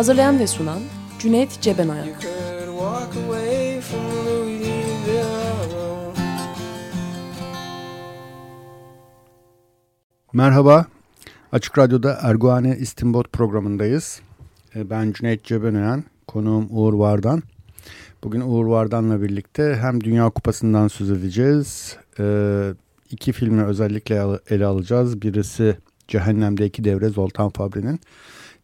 Hazırlayan ve sunan Cüneyt Cebenayak. Merhaba, Açık Radyo'da Erguane İstinbot programındayız. E, ben Cüneyt Cebenayan, konuğum Uğur Vardan. Bugün Uğur Vardan'la birlikte hem Dünya Kupası'ndan söz edeceğiz. E, iki filmi özellikle ele alacağız. Birisi Cehennem'de iki devre Zoltan Fabri'nin.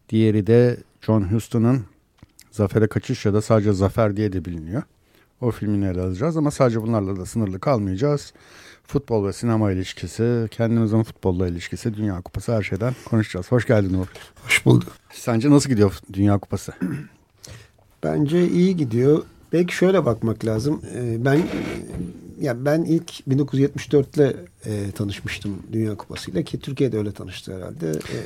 Diğeri de John Huston'ın Zafer'e Kaçış ya da sadece Zafer diye de biliniyor. O filmini ele alacağız ama sadece bunlarla da sınırlı kalmayacağız. Futbol ve sinema ilişkisi, kendimizin futbolla ilişkisi, Dünya Kupası her şeyden konuşacağız. Hoş geldin Uğur. Hoş bulduk. Sence nasıl gidiyor Dünya Kupası? Bence iyi gidiyor. Belki şöyle bakmak lazım. Ee, ben ya ben ilk 1974'le e, tanışmıştım Dünya Kupası ile ki Türkiye'de öyle tanıştı herhalde. E,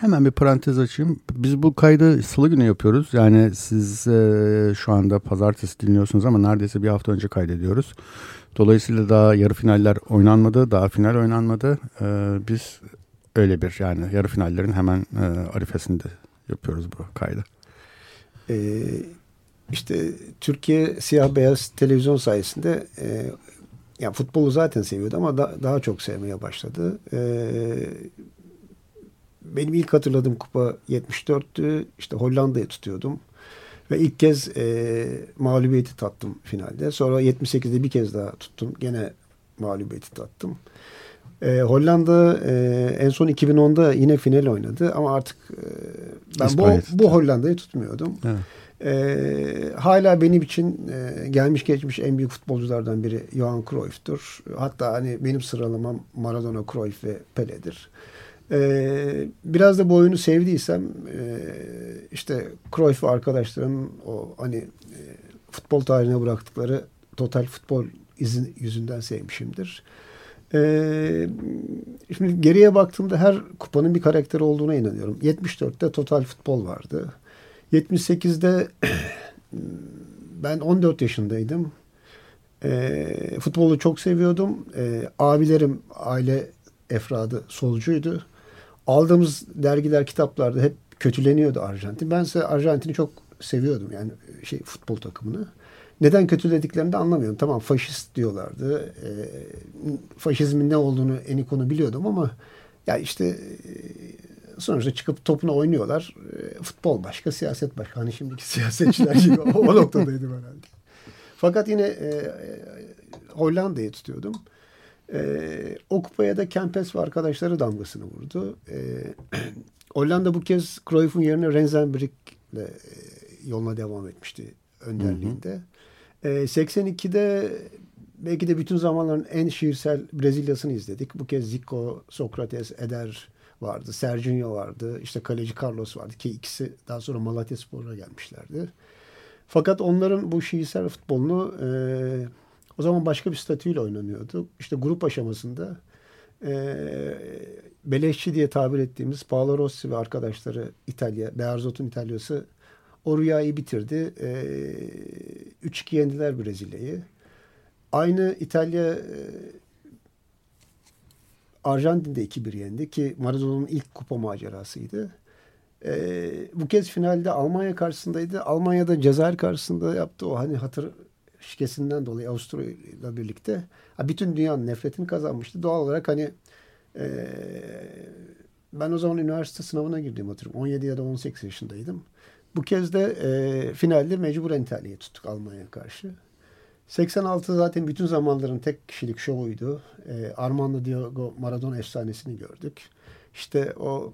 Hemen bir parantez açayım. Biz bu kaydı salı günü yapıyoruz. Yani siz e, şu anda pazartesi dinliyorsunuz ama neredeyse bir hafta önce kaydediyoruz. Dolayısıyla daha yarı finaller oynanmadı, daha final oynanmadı. E, biz öyle bir yani yarı finallerin hemen e, arifesinde yapıyoruz bu kaydı. E, işte Türkiye siyah beyaz televizyon sayesinde e, yani futbolu zaten seviyordu ama da, daha çok sevmeye başladı. Ee, benim ilk hatırladığım kupa 74'tü. İşte Hollanda'yı tutuyordum. Ve ilk kez e, mağlubiyeti tattım finalde. Sonra 78'de bir kez daha tuttum. Gene mağlubiyeti tattım. E, Hollanda e, en son 2010'da yine final oynadı ama artık e, ben bu, bu Hollanda'yı tutmuyordum. Evet. E, hala benim için e, gelmiş geçmiş en büyük futbolculardan biri Johan Cruyff'tur. Hatta hani benim sıralamam Maradona, Cruyff ve Pele'dir. E, biraz da bu oyunu sevdiysem e, işte Cruyff ve arkadaşlarım o hani e, futbol tarihine bıraktıkları total futbol izin yüzünden sevmişimdir. Ee, şimdi geriye baktığımda her kupanın bir karakteri olduğuna inanıyorum. 74'te Total Futbol vardı. 78'de ben 14 yaşındaydım. E, futbolu çok seviyordum. E, abilerim aile efradı solcuydu. Aldığımız dergiler, kitaplarda hep kötüleniyordu Arjantin. Ben ise Arjantin'i çok seviyordum yani şey futbol takımını. Neden kötülediklerini de anlamıyorum. Tamam faşist diyorlardı. E, faşizmin ne olduğunu en konu biliyordum ama ya işte sonuçta çıkıp topunu oynuyorlar. E, futbol başka, siyaset başka. Hani şimdiki siyasetçiler gibi o, noktadaydım herhalde. Fakat yine e, e, Hollanda'yı tutuyordum. E, o kupaya da Kempes ve arkadaşları damgasını vurdu. E, Hollanda bu kez Cruyff'un yerine Rensenbrink ile e, yoluna devam etmişti önderliğinde. Hı hı. E, 82'de belki de bütün zamanların en şiirsel Brezilya'sını izledik. Bu kez Zico, Sokrates, Eder, vardı. Serginho vardı. İşte kaleci Carlos vardı ki ikisi daha sonra Malatya Spor'a gelmişlerdi. Fakat onların bu şiirsel futbolunu e, o zaman başka bir statüyle oynanıyordu. İşte grup aşamasında e, beleşçi diye tabir ettiğimiz Paolo Rossi ve arkadaşları İtalya, Bearzot'un İtalyası o rüyayı bitirdi. E, 3-2 yendiler Brezilya'yı. Aynı İtalya Arjantin'de 2-1 yendi ki Maradona'nın ilk kupa macerasıydı. Ee, bu kez finalde Almanya karşısındaydı. Almanya'da Cezayir karşısında yaptı o hani hatır şikesinden dolayı Avusturya ile birlikte bütün dünyanın nefretini kazanmıştı. Doğal olarak hani e, ben o zaman üniversite sınavına girdiğimi hatırlıyorum. 17 ya da 18 yaşındaydım. Bu kez de e, finalde mecburen İtalya'yı tuttuk Almanya'ya karşı. 86 zaten bütün zamanların tek kişilik şovuydu. E, Armando Diego Maradona efsanesini gördük. İşte o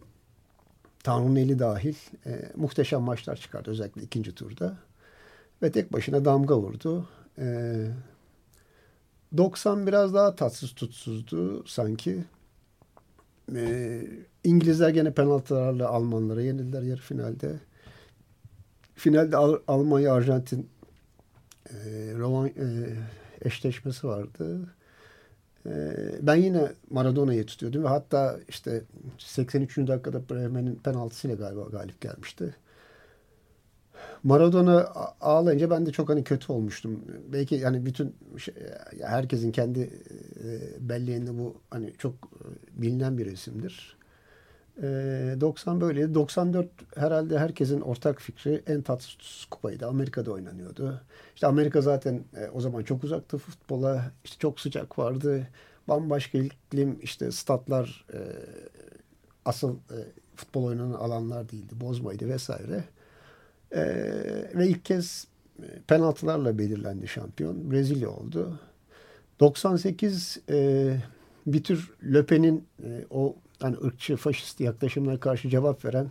Tanrı'nın eli dahil e, muhteşem maçlar çıkardı özellikle ikinci turda. Ve tek başına damga vurdu. E, 90 biraz daha tatsız tutsuzdu sanki. e, İngilizler gene penaltılarla Almanlara yenildiler yarı finalde. Finalde Al Almanya Arjantin e, roman, e, eşleşmesi vardı. E, ben yine Maradona'yı tutuyordum ve hatta işte 83. dakikada Bremen'in penaltısıyla galiba galip gelmişti. Maradona ağlayınca ben de çok hani kötü olmuştum. Belki yani bütün şey, herkesin kendi e, belleğinde bu hani çok e, bilinen bir resimdir. E, 90 böyleydi. 94 herhalde herkesin ortak fikri en tatsız kupaydı. Amerika'da oynanıyordu. İşte Amerika zaten e, o zaman çok uzaktı futbola. İşte çok sıcak vardı. Bambaşka iklim işte statlar e, asıl e, futbol oynanan alanlar değildi. Bozmaydı vesaire. Ve ilk kez penaltılarla belirlendi şampiyon. Brezilya oldu. 98 e, bir tür Löpen'in o hani ırkçı, faşist yaklaşımına karşı cevap veren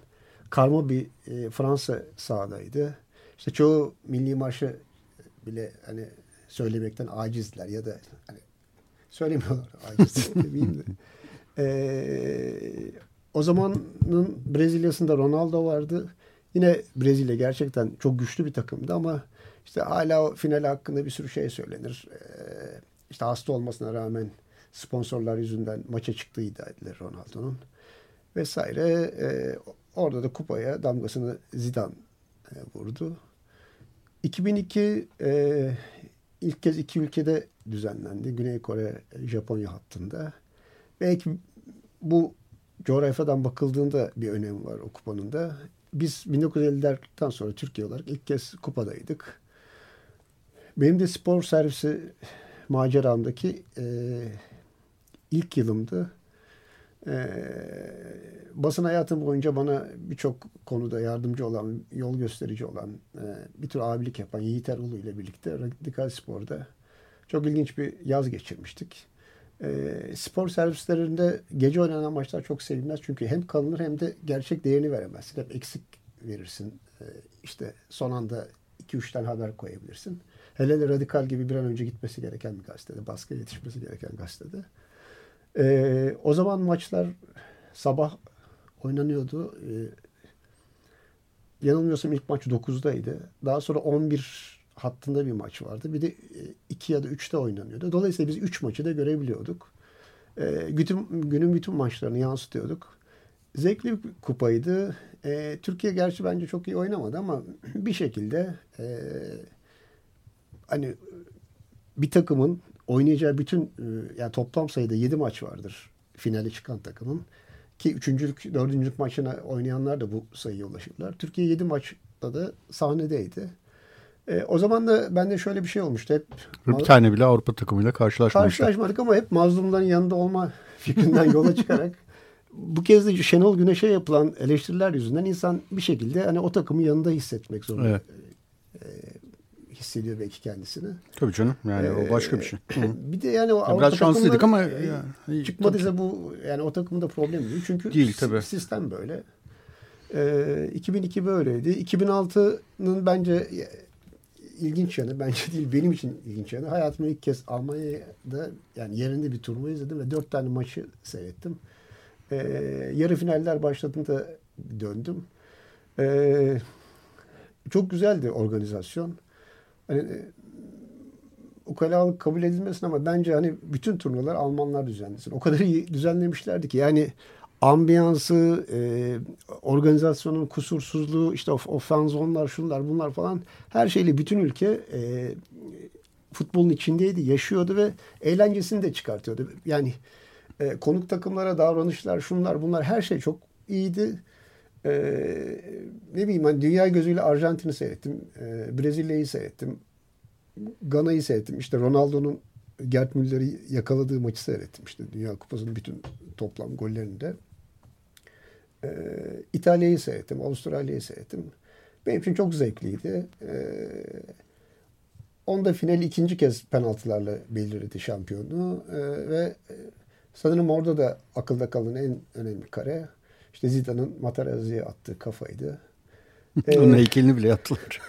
karma bir e, Fransa sahadaydı. İşte çoğu milli marşı bile hani söylemekten acizdiler ya da hani söylemiyorlar aciz demeyeyim de. E, o zamanın Brezilya'sında Ronaldo vardı. Yine Brezilya gerçekten çok güçlü bir takımdı ama işte hala o final hakkında bir sürü şey söylenir. Ee, işte hasta olmasına rağmen sponsorlar yüzünden maça çıktığı iddia edilir Ronaldo'nun. Vesaire. Ee, orada da kupaya damgasını Zidane e, vurdu. 2002 e, ilk kez iki ülkede düzenlendi. Güney Kore, Japonya hattında. Belki bu coğrafyadan bakıldığında bir önemi var o kupanın da biz 1950'lerden sonra Türkiye olarak ilk kez kupadaydık. Benim de spor servisi maceramdaki e, ilk yılımdı. E, basın hayatım boyunca bana birçok konuda yardımcı olan, yol gösterici olan, e, bir tür abilik yapan Yiğit Erulu ile birlikte Radikal Spor'da çok ilginç bir yaz geçirmiştik. E, spor servislerinde gece oynanan maçlar çok sevilmez. Çünkü hem kalınır hem de gerçek değerini veremezsin. Hep eksik verirsin. E, işte son anda 2-3 tane haber koyabilirsin. Hele de Radikal gibi bir an önce gitmesi gereken bir gazetede, baskı yetişmesi gereken gazetede. E, o zaman maçlar sabah oynanıyordu. E, yanılmıyorsam ilk maç 9'daydı. Daha sonra 11 hattında bir maç vardı. Bir de 2 e, ya da 3'te oynanıyordu. Dolayısıyla biz 3 maçı da görebiliyorduk. E, bütün, günün bütün maçlarını yansıtıyorduk. Zevkli bir kupaydı. E, Türkiye gerçi bence çok iyi oynamadı ama bir şekilde e, hani bir takımın oynayacağı bütün e, yani toplam sayıda 7 maç vardır finale çıkan takımın. Ki üçüncülük, dördüncülük maçına oynayanlar da bu sayıya ulaşırlar. Türkiye 7 maçta da sahnedeydi. E, o zaman da bende şöyle bir şey olmuştu. Hep bir tane bile Avrupa takımıyla karşılaşmadık. Karşılaşmadık ama hep mazlumların yanında olma fikrinden yola çıkarak bu kez de Şenol Güneş'e yapılan eleştiriler yüzünden insan bir şekilde hani o takımın yanında hissetmek zorunda evet. E, hissediyor belki kendisini. Tabii canım yani ee, o başka bir şey. bir de yani o ya biraz şanslıydık ama yani, çıkmadıysa bu yani o takımın da problemi değil. Çünkü değil, tabii. sistem böyle. Ee, 2002 böyleydi. 2006'nın bence ilginç yanı bence değil benim için ilginç yanı. Hayatımda ilk kez Almanya'da yani yerinde bir turnuva izledim ve dört tane maçı seyrettim. Ee, yarı finaller başladığında döndüm. Ee, çok güzeldi organizasyon. Hani e, ukalalık kabul edilmesin ama bence hani bütün turnuvalar Almanlar düzenlesin. O kadar iyi düzenlemişlerdi ki yani ambiyansı, e, organizasyonun kusursuzluğu, işte o, o fanzonlar, şunlar bunlar falan her şeyle bütün ülke e, futbolun içindeydi, yaşıyordu ve eğlencesini de çıkartıyordu. Yani e, konuk takımlara davranışlar, şunlar bunlar her şey çok iyiydi. E, ne bileyim hani dünya gözüyle Arjantin'i seyrettim, e, Brezilya'yı seyrettim, Gana'yı seyrettim. İşte Ronaldo'nun Gert Müller'i yakaladığı maçı seyrettim. İşte Dünya Kupası'nın bütün toplam gollerinde. Ee, İtalya'yı seyrettim, Avustralya'yı seyrettim. Benim için çok zevkliydi. Ee, onda final ikinci kez penaltılarla belirledi şampiyonu. Ee, ve e, sanırım orada da akılda kalan en önemli kare işte Zidane'ın Materazzi'ye attığı kafaydı. Ee, Onun heykelini bile yaptılar.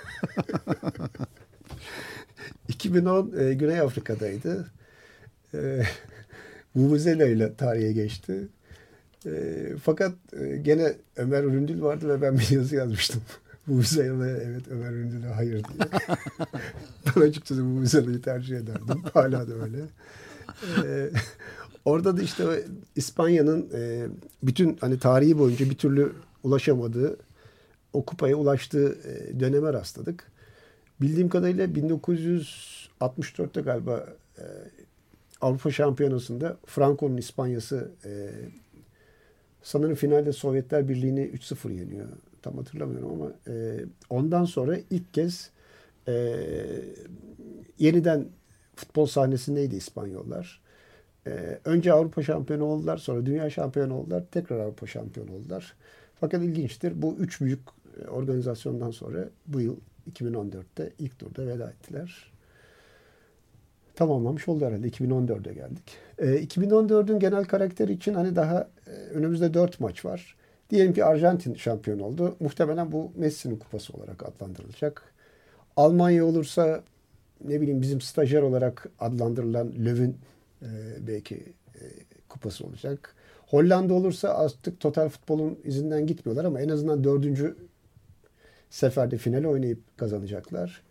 2010 e, Güney Afrika'daydı. E, Vuvuzela ile tarihe geçti. E, fakat e, gene Ömer Üründül vardı ve ben bir yazı yazmıştım. bu Vuvuzela evet Ömer Üründül'e hayır diye. ben açıkçası Vuvuzela'yı tercih ederdim. Hala da öyle. E, orada da işte İspanya'nın e, bütün hani tarihi boyunca bir türlü ulaşamadığı o kupaya ulaştığı e, döneme rastladık. Bildiğim kadarıyla 1964'te galiba e, Avrupa Şampiyonası'nda Franco'nun İspanya'sı e, sanırım finalde Sovyetler Birliği'ni 3-0 yeniyor. Tam hatırlamıyorum ama e, ondan sonra ilk kez e, yeniden futbol sahnesindeydi İspanyollar. E, önce Avrupa şampiyonu oldular, sonra dünya şampiyonu oldular, tekrar Avrupa şampiyonu oldular. Fakat ilginçtir bu üç büyük organizasyondan sonra bu yıl 2014'te ilk turda veda ettiler. Tamamlamış oldu herhalde. 2014'e geldik. E, 2014'ün genel karakteri için hani daha e, önümüzde dört maç var. Diyelim ki Arjantin şampiyon oldu. Muhtemelen bu Messi'nin kupası olarak adlandırılacak. Almanya olursa ne bileyim bizim stajyer olarak adlandırılan Löw'ün e, belki e, kupası olacak. Hollanda olursa artık total futbolun izinden gitmiyorlar ama en azından dördüncü seferde finale oynayıp kazanacaklar.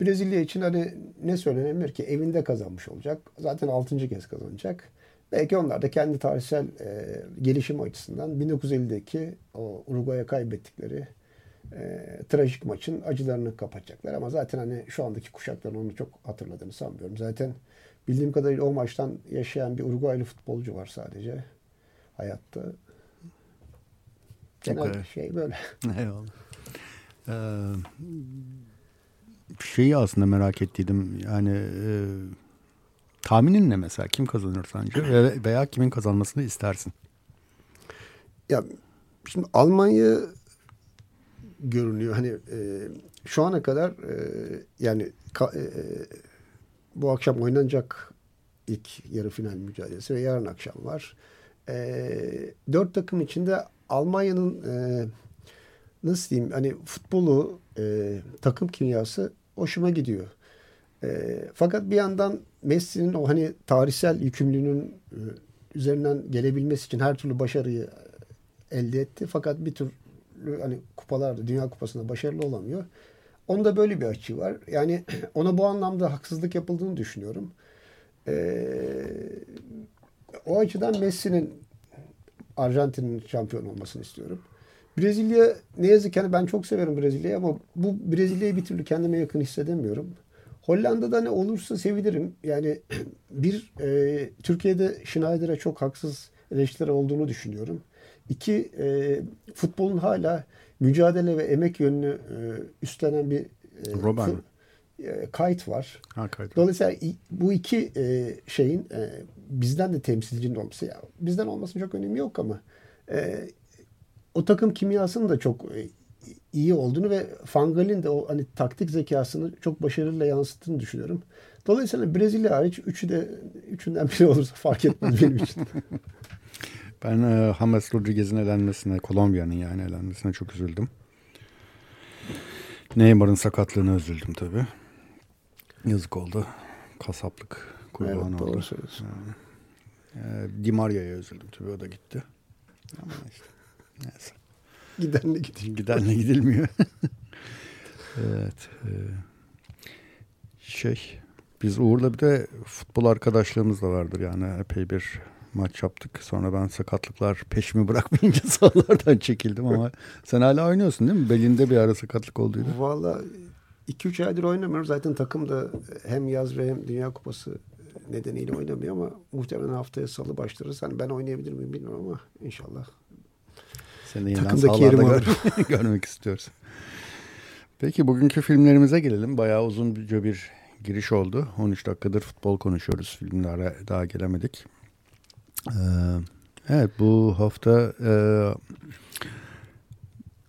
Brezilya için hani ne söylenebilir ki evinde kazanmış olacak. Zaten altıncı kez kazanacak. Belki onlar da kendi tarihsel e, gelişim açısından 1950'deki o Uruguay'a kaybettikleri e, trajik maçın acılarını kapatacaklar. Ama zaten hani şu andaki kuşakların onu çok hatırladığını sanmıyorum. Zaten bildiğim kadarıyla o maçtan yaşayan bir Uruguaylı futbolcu var sadece hayatta. Genel okay. şey böyle. Eyvallah. Ee, şeyi aslında merak ettiydim. Yani e, tahminin ne mesela? Kim kazanır sence? Veya kimin kazanmasını istersin? Ya şimdi Almanya görünüyor. Hani e, şu ana kadar e, yani ka, e, bu akşam oynanacak ilk yarı final mücadelesi ve yarın akşam var. E, dört takım içinde Almanya'nın e, nasıl diyeyim hani futbolu e, takım kimyası hoşuma gidiyor. E, fakat bir yandan Messi'nin o hani tarihsel yükümlülüğünün e, üzerinden gelebilmesi için her türlü başarıyı elde etti. Fakat bir türlü hani kupalarda, Dünya Kupası'nda başarılı olamıyor. Onda böyle bir açı var. Yani ona bu anlamda haksızlık yapıldığını düşünüyorum. Ee, o açıdan Messi'nin Arjantin'in şampiyon olmasını istiyorum. Brezilya ne yazık ki hani ben çok severim Brezilya'yı ama bu Brezilya'yı bir türlü kendime yakın hissedemiyorum. Hollanda'da ne olursa sevinirim. Yani bir e, Türkiye'de Schneider'e çok haksız eleştiriler olduğunu düşünüyorum. İki e, futbolun hala mücadele ve emek yönünü e, üstlenen bir e, Robben. E, kayıt var. Ha, kayıt. Dolayısıyla bu iki e, şeyin e, bizden de temsilcinin olması ya bizden olmasının çok önemi yok ama e, o takım kimyasının da çok e, iyi olduğunu ve Fangal'in de o hani taktik zekasını çok başarıyla yansıttığını düşünüyorum. Dolayısıyla Brezilya hariç üçü de üçünden biri olursa fark etmez benim için. ben e, James Rodriguez'in elenmesine, Kolombiya'nın yani elenmesine çok üzüldüm. Neymar'ın sakatlığına üzüldüm tabii. Yazık oldu. Kasaplık kurban evet, oldu. Yani, e, Di Maria'ya üzüldüm tabii o da gitti. Ama işte neyse. Gidenle gidilmiyor. Gidenle gidilmiyor. evet. E, şey biz Uğur'la bir de futbol arkadaşlığımız da vardır yani epey bir maç yaptık. Sonra ben sakatlıklar peşimi bırakmayınca sahalardan çekildim ama sen hala oynuyorsun değil mi? Belinde bir ara sakatlık olduydu. Valla 2-3 aydır oynamıyorum. Zaten takım da hem yaz ve hem Dünya Kupası nedeniyle oynamıyor ama muhtemelen haftaya salı başlarız. Hani ben oynayabilir miyim bilmiyorum ama inşallah seni yeniden sahalarda gör görmek istiyoruz. Peki bugünkü filmlerimize gelelim. Bayağı uzunca bir giriş oldu. 13 dakikadır futbol konuşuyoruz. Filmlere daha gelemedik. Ee, evet bu hafta e,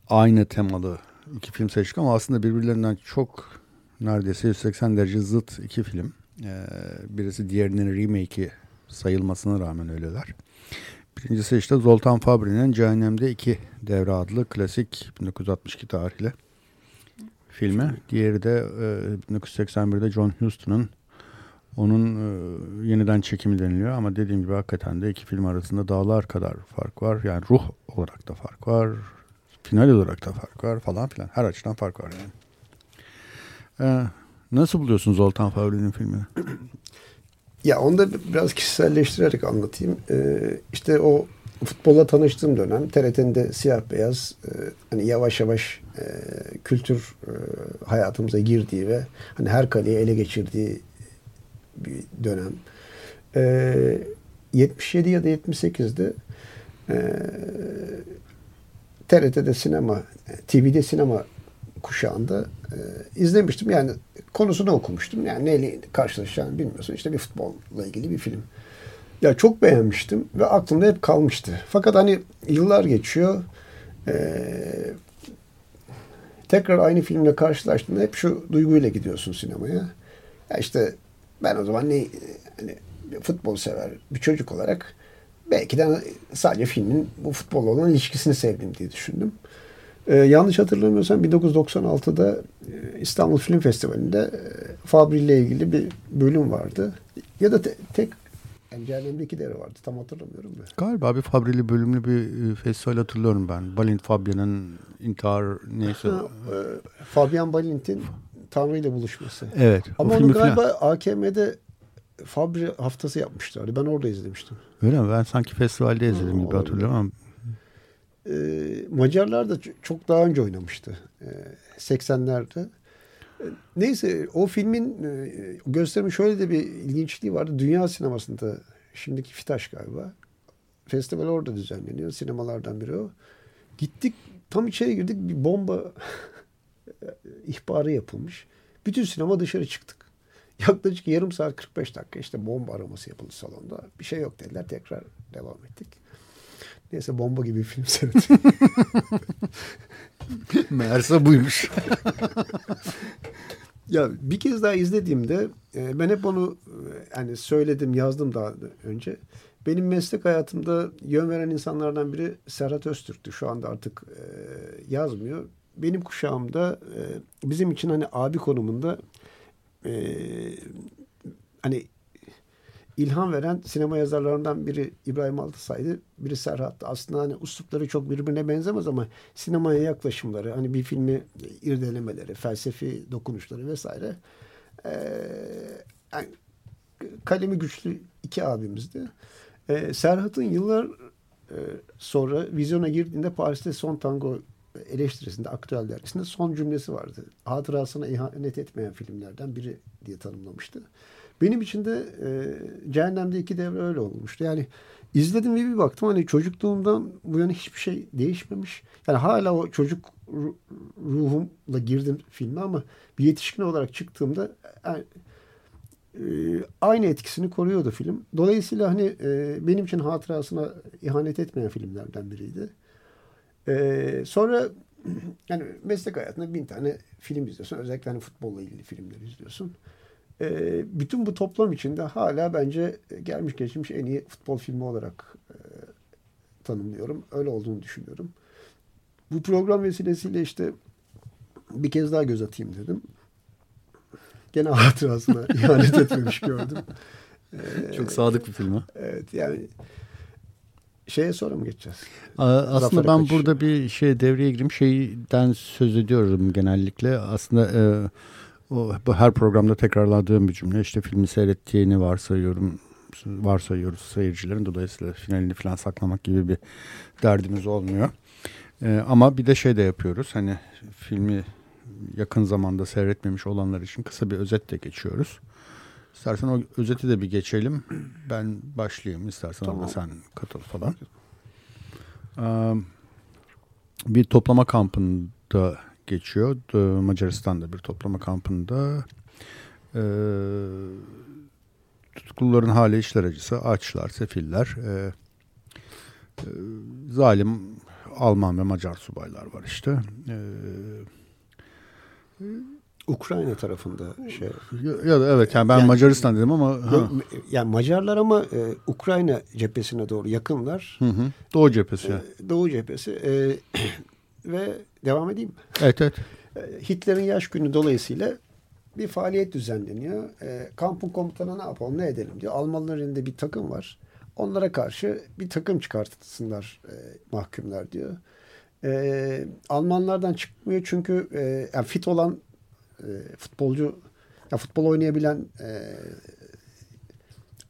aynı temalı iki film seçtik ama aslında birbirlerinden çok neredeyse 180 derece zıt iki film. Ee, birisi diğerinin remake'i sayılmasına rağmen öyleler. Birincisi işte Zoltan Fabri'nin Cehennemde 2 devre adlı klasik 1962 tarihli filmi. Diğeri de e, 1981'de John Huston'un Onun e, yeniden çekimi deniliyor ama dediğim gibi hakikaten de iki film arasında dağlar kadar fark var. Yani ruh olarak da fark var. Final olarak da fark var falan filan. Her açıdan fark var yani. Ee, nasıl buluyorsunuz Zoltan Favre'nin filmini? Ya onu da biraz kişiselleştirerek anlatayım. Ee, işte o futbolla tanıştığım dönem TRT'nin de siyah beyaz e, hani yavaş yavaş e, kültür e, hayatımıza girdiği ve hani her kaleyi ele geçirdiği bir dönem. E, 77 ya da 78'de e, TRT'de sinema, TV'de sinema kuşağında e, izlemiştim. Yani konusunu okumuştum. Yani neyle karşılaşacağını bilmiyorsun. İşte bir futbolla ilgili bir film. Ya çok beğenmiştim ve aklımda hep kalmıştı. Fakat hani yıllar geçiyor. Ee, tekrar aynı filmle karşılaştığında hep şu duyguyla gidiyorsun sinemaya. Ya işte ben o zaman ne hani futbol sever bir çocuk olarak belki de sadece filmin bu futbolla olan ilişkisini sevdim diye düşündüm. Ee, yanlış hatırlamıyorsam 1996'da e, İstanbul Film Festivali'nde e, Fabri ile ilgili bir bölüm vardı. Ya da te, tek yani Cehennem'de iki devre vardı. Tam hatırlamıyorum da. Galiba bir Fabrili bölümlü bir e, festival hatırlıyorum ben. Balint Fabian'ın intihar neyse. Ha, e, Fabian Balint'in Tanrı ile buluşması. Evet. Ama onu galiba falan. AKM'de Fabri haftası yapmışlardı. Ben orada izlemiştim. Öyle mi? Ben sanki festivalde izledim ha, gibi hatırlıyorum ama e, Macarlar da çok daha önce oynamıştı. E, 80'lerde. E, neyse o filmin e, gösterimi şöyle de bir ilginçliği vardı. Dünya sinemasında şimdiki Fitaş galiba. Festival orada düzenleniyor. Sinemalardan biri o. Gittik tam içeri girdik bir bomba ihbarı yapılmış. Bütün sinema dışarı çıktık. Yaklaşık yarım saat 45 dakika işte bomba araması yapıldı salonda. Bir şey yok dediler. Tekrar devam ettik. Neyse bomba gibi bir film seyrettim. Meğerse buymuş. ya bir kez daha izlediğimde e, ben hep onu e, yani söyledim yazdım daha önce. Benim meslek hayatımda yön veren insanlardan biri Serhat Öztürk'tü. Şu anda artık e, yazmıyor. Benim kuşağımda e, bizim için hani abi konumunda e, hani ilham veren sinema yazarlarından biri İbrahim Altısay'dı. Biri Serhat'tı. Aslında hani uslupları çok birbirine benzemez ama sinemaya yaklaşımları, hani bir filmi irdelemeleri, felsefi dokunuşları vesaire. Ee, yani kalemi güçlü iki abimizdi. Ee, Serhat'ın yıllar e, sonra vizyona girdiğinde Paris'te Son Tango eleştirisinde, aktüel dergisinde son cümlesi vardı. Hatırasına ihanet etmeyen filmlerden biri diye tanımlamıştı. Benim için de e, Cehennem'de iki devre öyle olmuştu. Yani izledim ve bir baktım hani çocukluğumdan bu yana hiçbir şey değişmemiş. Yani hala o çocuk ruhumla girdim filme ama bir yetişkin olarak çıktığımda yani, e, aynı etkisini koruyordu film. Dolayısıyla hani e, benim için hatırasına ihanet etmeyen filmlerden biriydi. E, sonra yani meslek hayatında bin tane film izliyorsun. Özellikle hani futbolla ilgili filmler izliyorsun. E, bütün bu toplam içinde hala bence gelmiş geçmiş en iyi futbol filmi olarak e, tanımlıyorum. Öyle olduğunu düşünüyorum. Bu program vesilesiyle işte bir kez daha göz atayım dedim. Gene hatırasına ihanet etmemiş gördüm. Ee, Çok sadık bir film ha. Evet yani şeye sonra mı geçeceğiz? Aslında ben burada bir şey devreye gireyim. Şeyden söz ediyorum genellikle. Aslında e, o her programda tekrarladığım bir cümle. İşte filmi seyrettiğini varsayıyorum varsayıyoruz seyircilerin. Dolayısıyla finalini falan saklamak gibi bir derdimiz olmuyor. Ee, ama bir de şey de yapıyoruz. Hani filmi yakın zamanda seyretmemiş olanlar için kısa bir özet de geçiyoruz. İstersen o özeti de bir geçelim. Ben başlayayım. İstersen tamam. sen katıl falan. Ee, bir toplama kampında geçiyor. Macaristan'da bir toplama kampında e, tutukluların hali işler acısı, açlar, sefiller, e, e, zalim Alman ve Macar subaylar var işte. E, Ukrayna tarafında şey. Ya, ya da evet yani ben yani, Macaristan dedim ama ha. yani Macarlar ama e, Ukrayna cephesine doğru yakınlar. Hı hı. Doğu cephesi. E, Doğu cephesi. E, ve devam edeyim mi? Evet evet. Hitler'in yaş günü dolayısıyla bir faaliyet düzenleniyor. E, kampın komutanı ne yapalım ne edelim diyor. Almanların elinde bir takım var. Onlara karşı bir takım çıkartsınlar e, mahkumlar diyor. E, Almanlardan çıkmıyor çünkü e, yani fit olan e, futbolcu ya futbol oynayabilen e,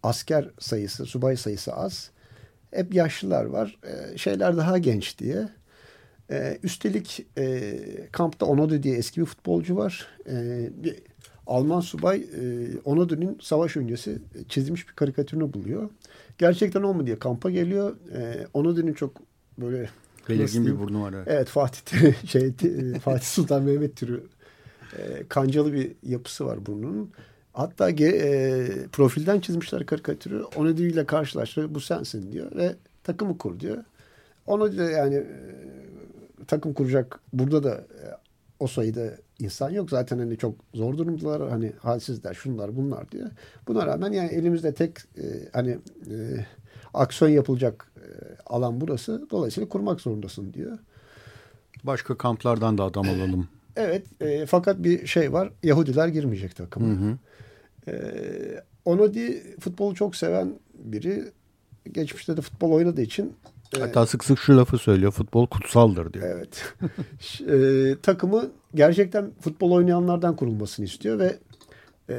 asker sayısı, subay sayısı az. Hep yaşlılar var. E, şeyler daha genç diye. E, üstelik e, kampta Onodi diye eski bir futbolcu var. E, bir Alman subay e, Onodi'nin savaş öncesi çizilmiş bir karikatürünü buluyor. Gerçekten o mu diye kampa geliyor. E, Onodi'nin çok böyle belirgin bir burnu var. Evet, evet Fatih şey Fatih Sultan Mehmet türü e, kancalı bir yapısı var burnunun. Hatta e, profilden çizmişler karikatürü. Onodi ile karşılaştırıyor. Bu sensin diyor ve takımı kur diyor. Onu da yani e, takım kuracak burada da e, o sayıda insan yok. Zaten hani çok zor durumdalar. Hani halsizler, şunlar, bunlar diyor. Buna rağmen yani elimizde tek e, hani e, aksiyon yapılacak e, alan burası. Dolayısıyla kurmak zorundasın diyor. Başka kamplardan da adam alalım. Evet. E, fakat bir şey var. Yahudiler girmeyecek takıma. Hı hı. E, Onodi futbolu çok seven biri. Geçmişte de futbol oynadığı için Hatta sık sık şu lafı söylüyor. Futbol kutsaldır diyor. Evet. e, takımı gerçekten futbol oynayanlardan kurulmasını istiyor ve e,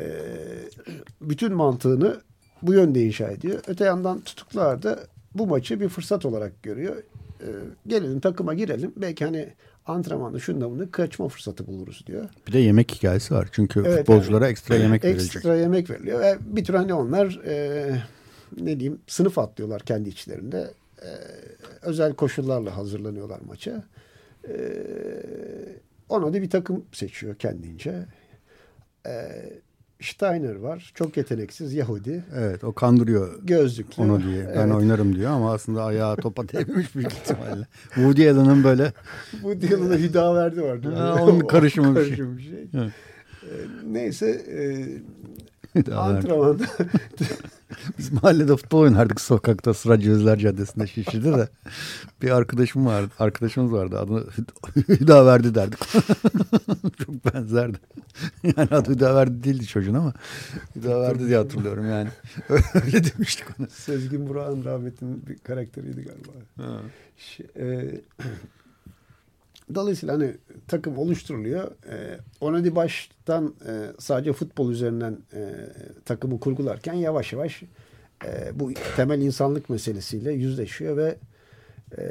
bütün mantığını bu yönde inşa ediyor. Öte yandan tutuklar da bu maçı bir fırsat olarak görüyor. E, gelelim takıma girelim. Belki hani antrenmanda şunda bunu kaçma fırsatı buluruz diyor. Bir de yemek hikayesi var. Çünkü evet, futbolculara yani, ekstra yemek ekstra verilecek. Ekstra yemek veriliyor. Ve bir tür hani onlar e, ne diyeyim sınıf atlıyorlar kendi içlerinde e, özel koşullarla hazırlanıyorlar maça. E, ona da bir takım seçiyor kendince. E, Steiner var. Çok yeteneksiz Yahudi. Evet o kandırıyor. Gözlüklü. Onu diye. Ben evet. oynarım diyor ama aslında ayağı topa değmemiş büyük ihtimalle. Woody Allen'ın böyle. Woody Allen'a Hüdaverdi vardı. Ha, onun karışımı bir şey. Bir şey. Evet. E, neyse e, antrenmanda Biz mahallede futbol oynardık sokakta Sıra Cözler Caddesi'nde Şişli'de de. Bir arkadaşım vardı. Arkadaşımız vardı. Adını Hüdaverdi derdik. Çok benzerdi. Yani adı Hüdaverdi değildi çocuğun ama Hüdaverdi diye hatırlıyorum yani. Öyle demiştik ona. Sezgin Burak'ın rahmetinin bir karakteriydi galiba. Ha. Şey, e, Dolayısıyla hani takım oluşturuluyor. E, Onadi baştan e, sadece futbol üzerinden e, takımı kurgularken yavaş yavaş e, bu temel insanlık meselesiyle yüzleşiyor ve e,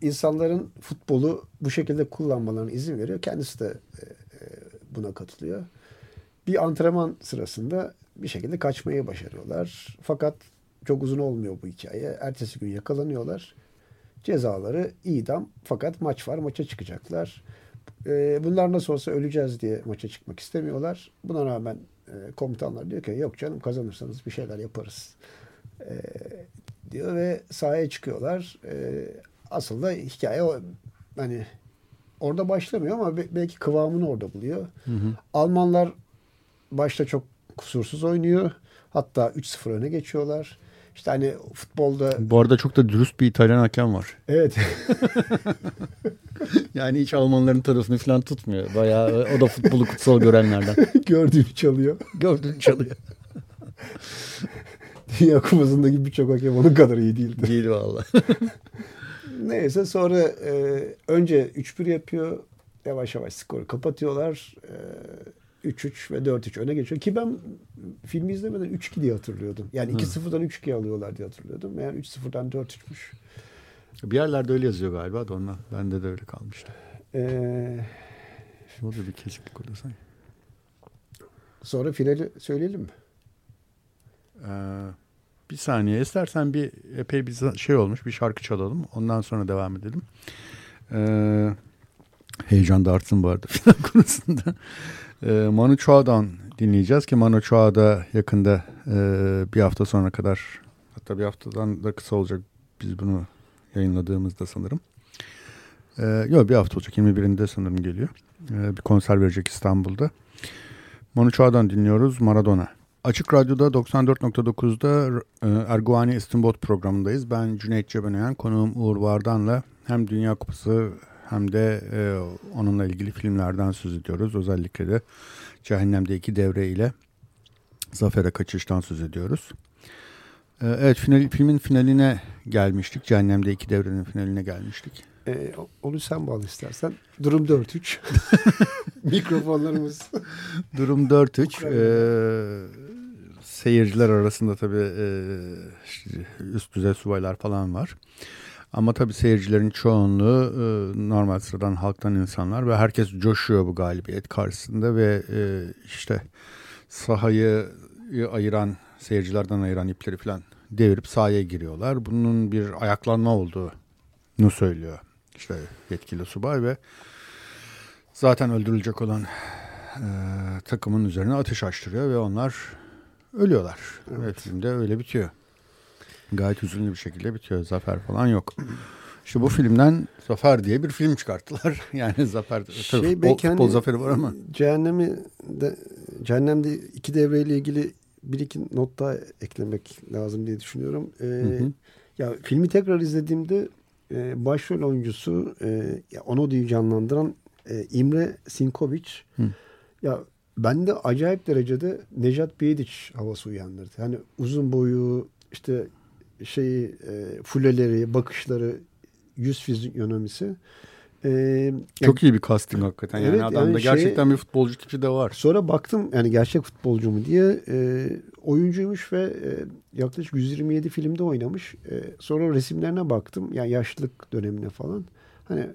insanların futbolu bu şekilde kullanmalarına izin veriyor. Kendisi de e, e buna katılıyor. Bir antrenman sırasında bir şekilde kaçmayı başarıyorlar. Fakat çok uzun olmuyor bu hikaye. Ertesi gün yakalanıyorlar Cezaları idam fakat maç var maça çıkacaklar. E, bunlar nasıl olsa öleceğiz diye maça çıkmak istemiyorlar. Buna rağmen e, komutanlar diyor ki yok canım kazanırsanız bir şeyler yaparız e, diyor ve sahaya çıkıyorlar. E, asıl da hikaye o hani orada başlamıyor ama belki kıvamını orada buluyor. Hı hı. Almanlar başta çok kusursuz oynuyor. Hatta 3-0 öne geçiyorlar. İşte hani futbolda... Bu arada çok da dürüst bir İtalyan hakem var. Evet. yani hiç Almanların tarafını falan tutmuyor. Bayağı o da futbolu kutsal görenlerden. Gördüğünü çalıyor. Gördüğünü çalıyor. Dünya Kupası'ndaki birçok hakem onun kadar iyi değildi. Değil valla. Neyse sonra e, önce 3-1 yapıyor. Yavaş yavaş skoru kapatıyorlar. E, 3-3 ve 4-3 öne geçiyor. Ki ben filmi izlemeden 3-2 diye hatırlıyordum. Yani 2-0'dan 3-2 alıyorlar diye hatırlıyordum. Meğer 3-0'dan 4-3'müş. Bir yerlerde öyle yazıyor galiba da onunla. Bende de öyle kalmıştı. Ee, o da bir kesiklik oldu sanki. Sonra finali söyleyelim mi? Ee, bir saniye. İstersen bir epey bir şey olmuş. Bir şarkı çalalım. Ondan sonra devam edelim. Ee, heyecan da artsın bu arada konusunda. Ee, Manu Chao'dan dinleyeceğiz ki Manu Chao da yakında e, bir hafta sonra kadar hatta bir haftadan da kısa olacak biz bunu yayınladığımızda sanırım. Ee, yok bir hafta olacak 21'inde sanırım geliyor. Ee, bir konser verecek İstanbul'da. Manu Chao'dan dinliyoruz Maradona. Açık Radyo'da 94.9'da e, Erguvani İstinbot programındayız. Ben Cüneyt Cebenayan, konuğum Uğur Vardan'la hem Dünya Kupası hem de e, onunla ilgili filmlerden söz ediyoruz. Özellikle de Cehennem'deki devre ile Zafer'e kaçıştan söz ediyoruz. E, evet final, filmin finaline gelmiştik. Cehennem'de iki devrenin finaline gelmiştik. E, onu sen bağlı istersen. Durum 4-3. Mikrofonlarımız. Durum 4-3. Ee, seyirciler arasında tabii e, üst düzey subaylar falan var. Ama tabii seyircilerin çoğunluğu e, normal sıradan halktan insanlar ve herkes coşuyor bu galibiyet karşısında ve e, işte sahayı ayıran, seyircilerden ayıran ipleri falan devirip sahaya giriyorlar. Bunun bir ayaklanma olduğunu söylüyor işte yetkili subay ve zaten öldürülecek olan e, takımın üzerine ateş açtırıyor ve onlar ölüyorlar. Evet. Ve filmde öyle bitiyor. Gayet hüzünlü bir şekilde bitiyor. Zafer falan yok. İşte bu filmden Zafer diye bir film çıkarttılar. yani Zafer şey, tabii, futbol hani, zaferi var ama. Cehennemi de, cehennemde iki devreyle ilgili bir iki not daha eklemek lazım diye düşünüyorum. Ee, hı hı. Ya filmi tekrar izlediğimde e, başrol oyuncusu e, onu diye canlandıran e, İmre Sinkoviç. Hı. Ya bende acayip derecede Nejat Biyediç havası uyandırdı. Yani uzun boyu işte şeyi e, fuleleri, bakışları, yüz fizyonomisi. Ee, Çok iyi bir casting hakikaten. Yani evet, adamda yani şey, gerçekten bir futbolcu tipi de var. Sonra baktım yani gerçek futbolcu mu diye e, oyuncuymuş ve e, yaklaşık 127 filmde oynamış. E, sonra resimlerine baktım. Yani yaşlılık dönemine falan. Hani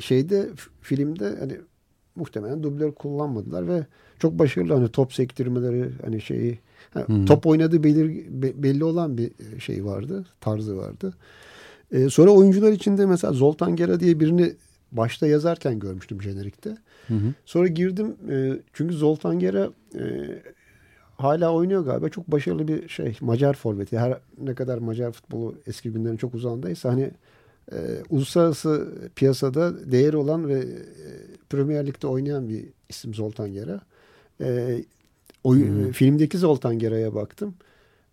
şeyde filmde hani muhtemelen dublör kullanmadılar ve çok başarılı hani top sektirmeleri hani şeyi yani top oynadığı belir, belli olan bir şey vardı tarzı vardı. E, sonra oyuncular içinde mesela Zoltan Gera diye birini başta yazarken görmüştüm jenerikte. Hı hı. Sonra girdim e, çünkü Zoltan Gera e, hala oynuyor galiba. Çok başarılı bir şey. Macar forveti. Her ne kadar Macar futbolu eski günlerin çok uzağındaysa hani e, uluslararası piyasada değeri olan ve e, Premier Lig'de oynayan bir isim Zoltan Gera. E, oy, hmm. Filmdeki Zoltan Gera'ya baktım.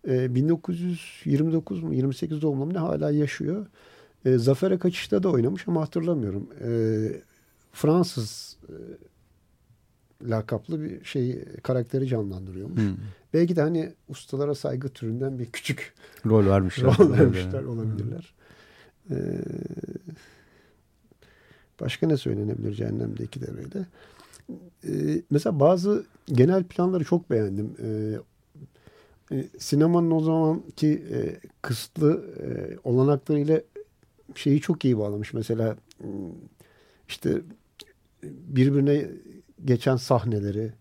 E, 1929 mu 28 doğumlu mu ne hala yaşıyor. E, Zafer'e kaçışta da oynamış ama hatırlamıyorum. E, Fransız e, lakaplı bir şey karakteri canlandırıyormuş. Hmm. Belki de hani ustalara saygı türünden bir küçük rol vermişler. rol vermişler olabilirler. Hmm. Ee, başka ne söylenebilir cehennemdeki devreyle? Ee, mesela bazı genel planları çok beğendim. Ee, e, sinemanın o zamanki e, kısıtlı e, olanaklarıyla şeyi çok iyi bağlamış. Mesela hmm, işte birbirine geçen sahneleri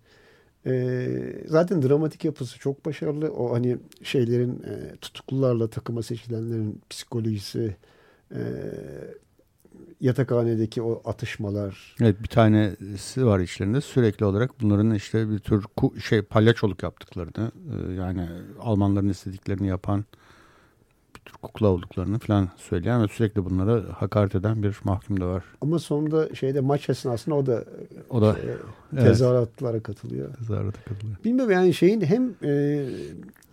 e, zaten dramatik yapısı çok başarılı. O hani şeylerin e, tutuklularla takıma seçilenlerin psikolojisi e, yatakhanedeki o atışmalar. Evet bir tanesi var içlerinde sürekli olarak bunların işte bir tür şey palyaçoluk yaptıklarını e, yani Almanların istediklerini yapan bir tür kukla olduklarını falan söyleyen ve sürekli bunlara hakaret eden bir mahkum da var. Ama sonunda şeyde maç esnasında o da o da şey, evet. tezahüratlara katılıyor. Tezahürata katılıyor. Bilmiyorum yani şeyin hem e,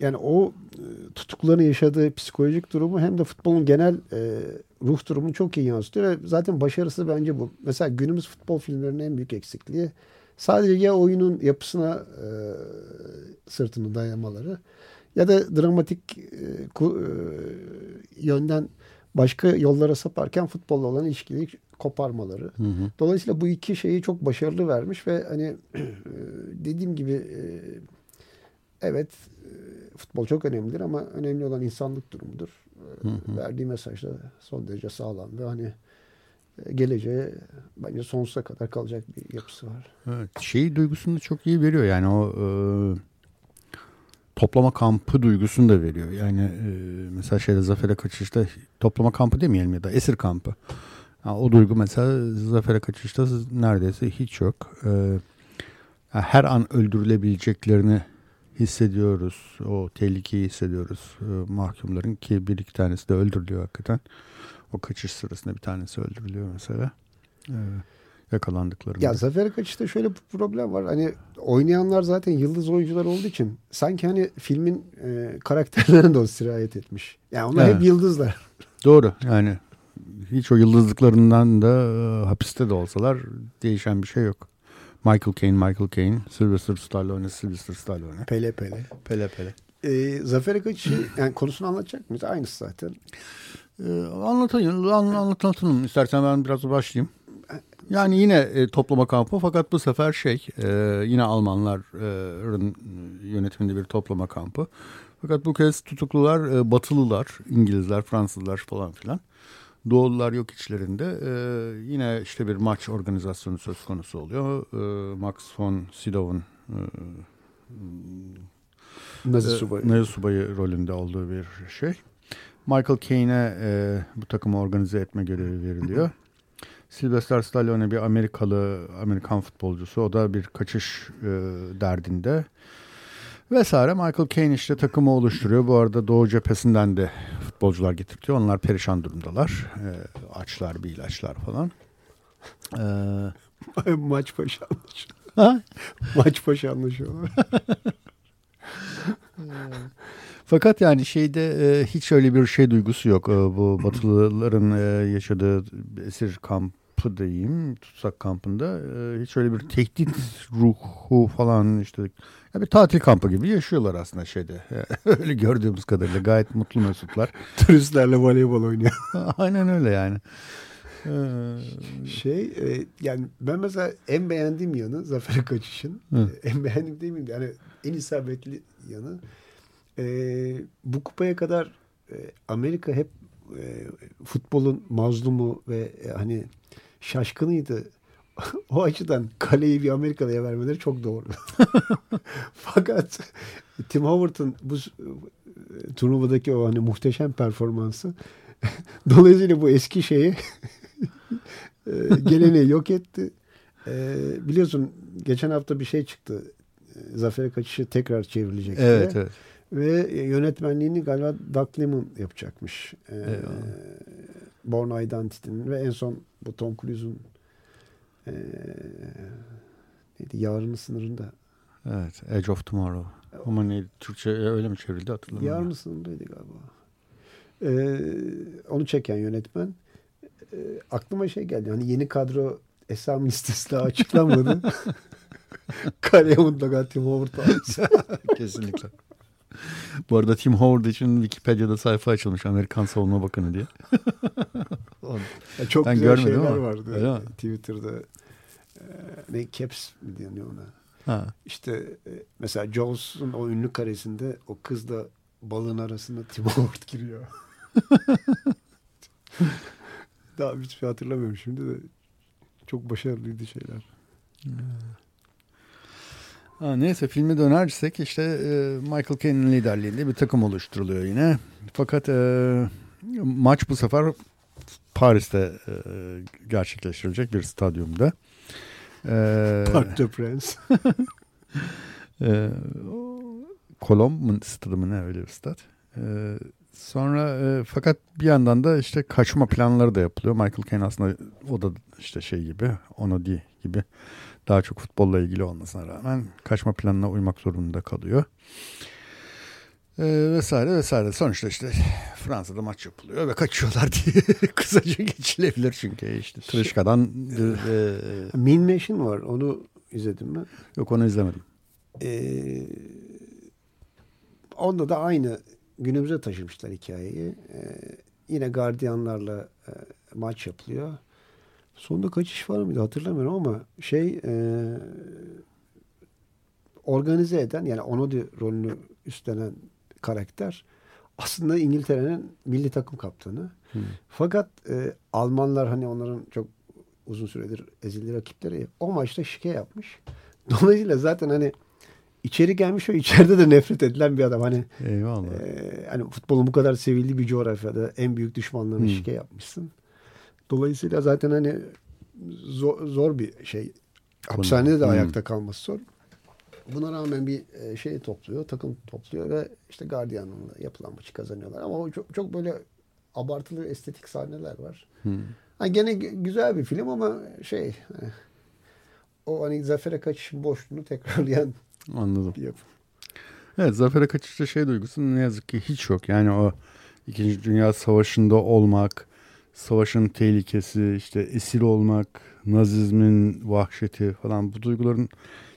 yani o e, tutukluların yaşadığı psikolojik durumu hem de futbolun genel e, ruh durumunu çok iyi yansıtıyor ve zaten başarısı bence bu. Mesela günümüz futbol filmlerinin en büyük eksikliği sadece ya oyunun yapısına e, sırtını dayamaları ya da dramatik e, ku, e, yönden başka yollara saparken futbolla olan ilişkiyi koparmaları. Hı hı. Dolayısıyla bu iki şeyi çok başarılı vermiş ve hani dediğim gibi e, evet e, futbol çok önemlidir ama önemli olan insanlık durumudur. Hı hı. Verdiği mesaj da son derece sağlam ve hani e, geleceğe bence sonsuza kadar kalacak bir yapısı var. Evet, şeyi duygusunu çok iyi veriyor yani o e, toplama kampı duygusunu da veriyor. Yani e, mesela şeyde Zafer'e kaçışta toplama kampı demeyelim ya da esir kampı. Yani o duygu mesela Zafer'e kaçışta neredeyse hiç yok. E, her an öldürülebileceklerini hissediyoruz. O tehlikeyi hissediyoruz e, mahkumların ki bir iki tanesi de öldürülüyor hakikaten. O kaçış sırasında bir tanesi öldürülüyor mesela. E, yakalandıklarında. Ya Zafer Kaçış'ta şöyle bir problem var. Hani oynayanlar zaten yıldız oyuncular olduğu için sanki hani filmin e, karakterlerine de o sirayet etmiş. Yani onlar evet. hep yıldızlar. Doğru yani hiç o yıldızlıklarından da e, hapiste de olsalar değişen bir şey yok. Michael Caine, Michael Caine, Sylvester Stallone, Sylvester Stallone. Pele Pele. Pele Pele. E, Zafer Kaçış'ı yani konusunu anlatacak mıyız? Aynısı zaten. E, anlatayım, an, anlatalım. İstersen ben biraz başlayayım. Yani yine e, toplama kampı fakat bu sefer şey e, yine Almanların yönetiminde bir toplama kampı. Fakat bu kez tutuklular e, Batılılar, İngilizler, Fransızlar falan filan. Doğullar yok içlerinde. E, yine işte bir maç organizasyonu söz konusu oluyor. E, Max von Sydow'un e, Nazi subayı. Nazi subayı rolünde olduğu bir şey. Michael Caine'e e, bu takımı organize etme görevi veriliyor. Sylvester Stallone bir Amerikalı, Amerikan futbolcusu. O da bir kaçış e, derdinde. Vesaire. Michael Caine işte takımı oluşturuyor. Bu arada Doğu cephesinden de futbolcular getirtiyor. Onlar perişan durumdalar. E, açlar, bir ilaçlar falan. E, Maç başı anlaşıyorlar. Maç başı anlaşıyorlar. Fakat yani şeyde e, hiç öyle bir şey duygusu yok. E, bu Batılıların e, yaşadığı esir kampı diyeyim, tutsak kampında e, hiç öyle bir tehdit ruhu falan işte ya bir tatil kampı gibi yaşıyorlar aslında şeyde. öyle gördüğümüz kadarıyla gayet mutlu mesutlar. Turistlerle voleybol oynuyor. Aynen öyle yani. Şey e, yani ben mesela en beğendiğim yanı Zafer Kaçış'ın e, en beğendiğim değil mi? Yani en isabetli yanı e, bu kupaya kadar e, Amerika hep e, futbolun mazlumu ve e, hani şaşkınıydı. o açıdan kaleyi bir Amerikalı'ya vermeleri çok doğru. Fakat Tim Howard'ın bu e, turnuvadaki o hani muhteşem performansı dolayısıyla bu eski şeyi e, geleneği yok etti. E, biliyorsun geçen hafta bir şey çıktı. Zafer kaçışı tekrar çevrilecek. Evet, evet. Ve yönetmenliğini galiba Doug Liman yapacakmış. Ee, Born Identity'nin ve en son bu Tom Cruise'un e, neydi Yarının sınırında. Evet, Edge of Tomorrow. Ama ne Türkçe öyle mi çevrildi hatırlamıyorum. Yarının sınırındaydı galiba. Ee, onu çeken yönetmen. Ee, aklıma şey geldi. Hani yeni kadro esam listesi daha açıklanmadı. Kaleye mutlaka Tim Howard Kesinlikle. Bu arada Tim Howard için Wikipedia'da sayfa açılmış Amerikan Savunma Bakanı diye. ya çok ben güzel şeyler ama. vardı Öyle mi? Twitter'da. E, ne Caps mi deniyor ona? Ha. İşte e, mesela Jaws'un o ünlü karesinde o kızla balığın arasında Tim Howard giriyor. Daha hiçbir şey hatırlamıyorum şimdi de. Çok başarılıydı şeyler. Hmm. Ha, neyse filme dönersek işte e, Michael Caine'in liderliğinde bir takım oluşturuluyor yine. Fakat e, maç bu sefer Paris'te e, gerçekleştirilecek bir stadyumda. E, Parc de Prince. e, Kolomb stadı mı ne öyle bir stat. E, sonra e, fakat bir yandan da işte kaçma planları da yapılıyor. Michael Caine aslında o da işte şey gibi, Onodi gibi daha çok futbolla ilgili olmasına rağmen kaçma planına uymak zorunda kalıyor. Ee, vesaire vesaire. Sonuçta işte Fransa'da maç yapılıyor ve kaçıyorlar diye kısaca geçilebilir çünkü işte Tırışka'dan e, e, Mean Machine var. Onu izledin mi? Yok onu izlemedim. Ee, onda da aynı günümüze taşımışlar hikayeyi. Ee, yine gardiyanlarla e, maç yapılıyor. Sonunda kaçış var mıydı hatırlamıyorum ama şey e, organize eden yani Onodi rolünü üstlenen karakter aslında İngiltere'nin milli takım kaptanı. Hmm. Fakat e, Almanlar hani onların çok uzun süredir ezildi rakipleri o maçta şike yapmış. Dolayısıyla zaten hani içeri gelmiş ve içeride de nefret edilen bir adam. Hani Eyvallah. E, hani futbolun bu kadar sevildiği bir coğrafyada en büyük düşmanlarına hmm. şike yapmışsın. Dolayısıyla zaten hani zor, zor bir şey. Hapishanede de hmm. ayakta kalması zor. Buna rağmen bir e, şey topluyor, takım topluyor ve işte Guardian'la yapılan maçı kazanıyorlar. Ama o çok, çok böyle abartılı estetik sahneler var. Hmm. Yani gene güzel bir film ama şey e, o hani zafere kaçışın boşluğunu tekrarlayan Anladım. bir yapım. Evet zafere kaçışta şey duygusu ne yazık ki hiç yok. Yani o İkinci Dünya Savaşı'nda olmak, savaşın tehlikesi, işte esir olmak, nazizmin vahşeti falan bu duyguların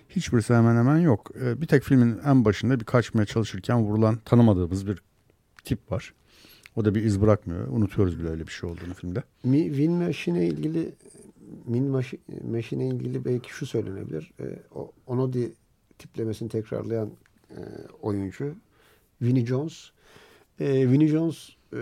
hiçbirisi hemen hemen yok. E, bir tek filmin en başında bir kaçmaya çalışırken vurulan tanımadığımız bir tip var. O da bir iz bırakmıyor. Unutuyoruz bile öyle bir şey olduğunu filmde. Win Machine'e ilgili Min Machine'e ilgili belki şu söylenebilir. E, o, Onodi tiplemesini tekrarlayan e, oyuncu Vinnie Jones. E, Vinnie Jones e,